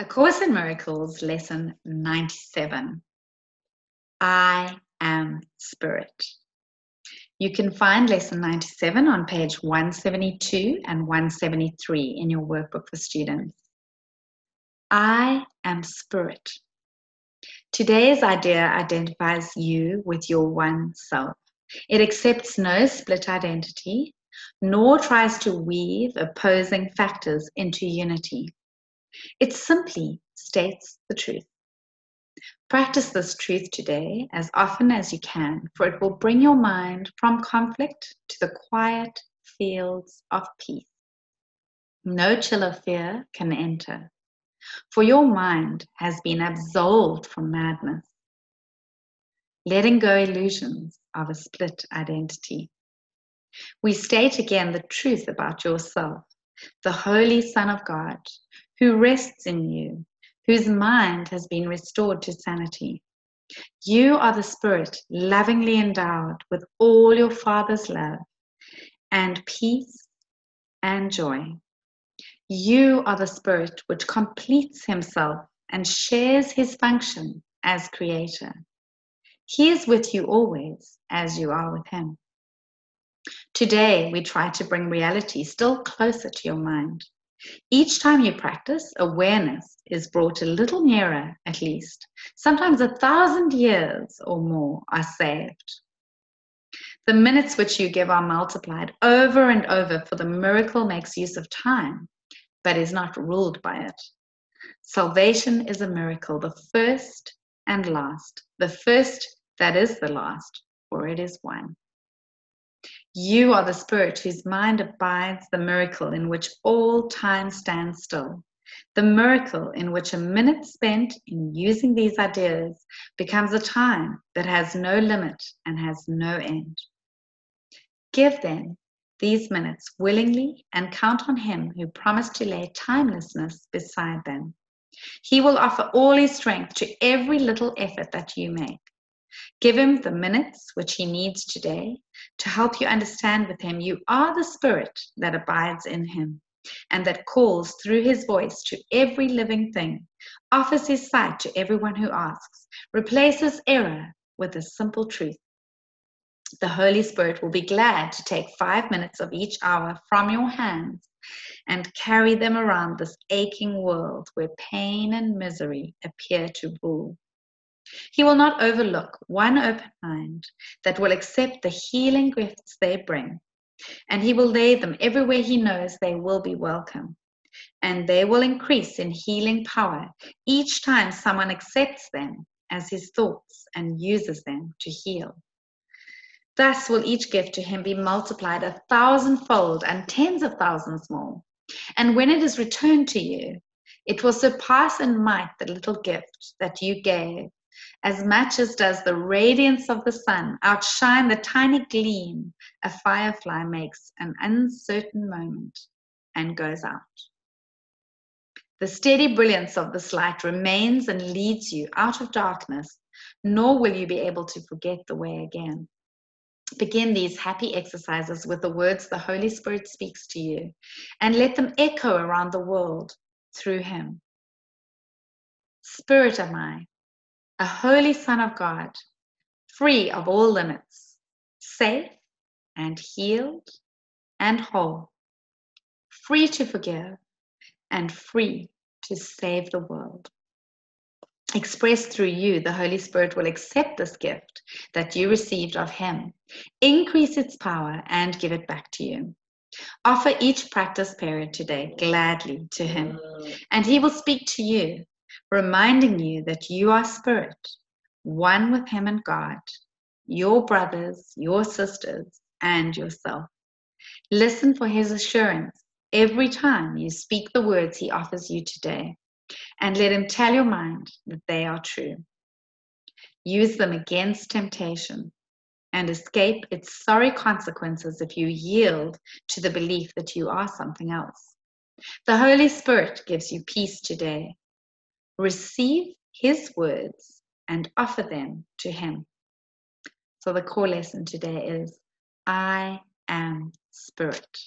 A Course in Miracles, Lesson 97. I am Spirit. You can find Lesson 97 on page 172 and 173 in your workbook for students. I am Spirit. Today's idea identifies you with your one self. It accepts no split identity, nor tries to weave opposing factors into unity. It simply states the truth. Practice this truth today as often as you can, for it will bring your mind from conflict to the quiet fields of peace. No chill of fear can enter, for your mind has been absolved from madness, letting go illusions of a split identity. We state again the truth about yourself, the Holy Son of God, who rests in you, whose mind has been restored to sanity. You are the Spirit lovingly endowed with all your Father's love and peace and joy. You are the Spirit which completes Himself and shares His function as Creator. He is with you always as you are with Him. Today, we try to bring reality still closer to your mind. Each time you practice, awareness is brought a little nearer, at least. Sometimes a thousand years or more are saved. The minutes which you give are multiplied over and over, for the miracle makes use of time, but is not ruled by it. Salvation is a miracle, the first and last, the first that is the last, for it is one. You are the Spirit whose mind abides the miracle in which all time stands still. The miracle in which a minute spent in using these ideas becomes a time that has no limit and has no end. Give then these minutes willingly and count on Him who promised to lay timelessness beside them. He will offer all His strength to every little effort that you make. Give him the minutes which he needs today to help you understand with him you are the spirit that abides in him and that calls through his voice to every living thing, offers his sight to everyone who asks, replaces error with a simple truth. The Holy Spirit will be glad to take five minutes of each hour from your hands and carry them around this aching world where pain and misery appear to rule. He will not overlook one open mind that will accept the healing gifts they bring, and He will lay them everywhere He knows they will be welcome. And they will increase in healing power each time someone accepts them as His thoughts and uses them to heal. Thus will each gift to Him be multiplied a thousandfold and tens of thousands more. And when it is returned to you, it will surpass in might the little gift that you gave as much as does the radiance of the sun outshine the tiny gleam a firefly makes an uncertain moment and goes out. The steady brilliance of this light remains and leads you out of darkness, nor will you be able to forget the way again. Begin these happy exercises with the words the Holy Spirit speaks to you, and let them echo around the world through Him. Spirit am I, a holy Son of God, free of all limits, safe and healed and whole, free to forgive and free to save the world. Expressed through you, the Holy Spirit will accept this gift that you received of Him, increase its power, and give it back to you. Offer each practice period today gladly to Him, and He will speak to you reminding you that you are spirit, one with Him and God, your brothers, your sisters, and yourself. Listen for His assurance every time you speak the words He offers you today, and let Him tell your mind that they are true. Use them against temptation and escape its sorry consequences if you yield to the belief that you are something else. The Holy Spirit gives you peace today receive his words and offer them to him. So the core lesson today is I am spirit.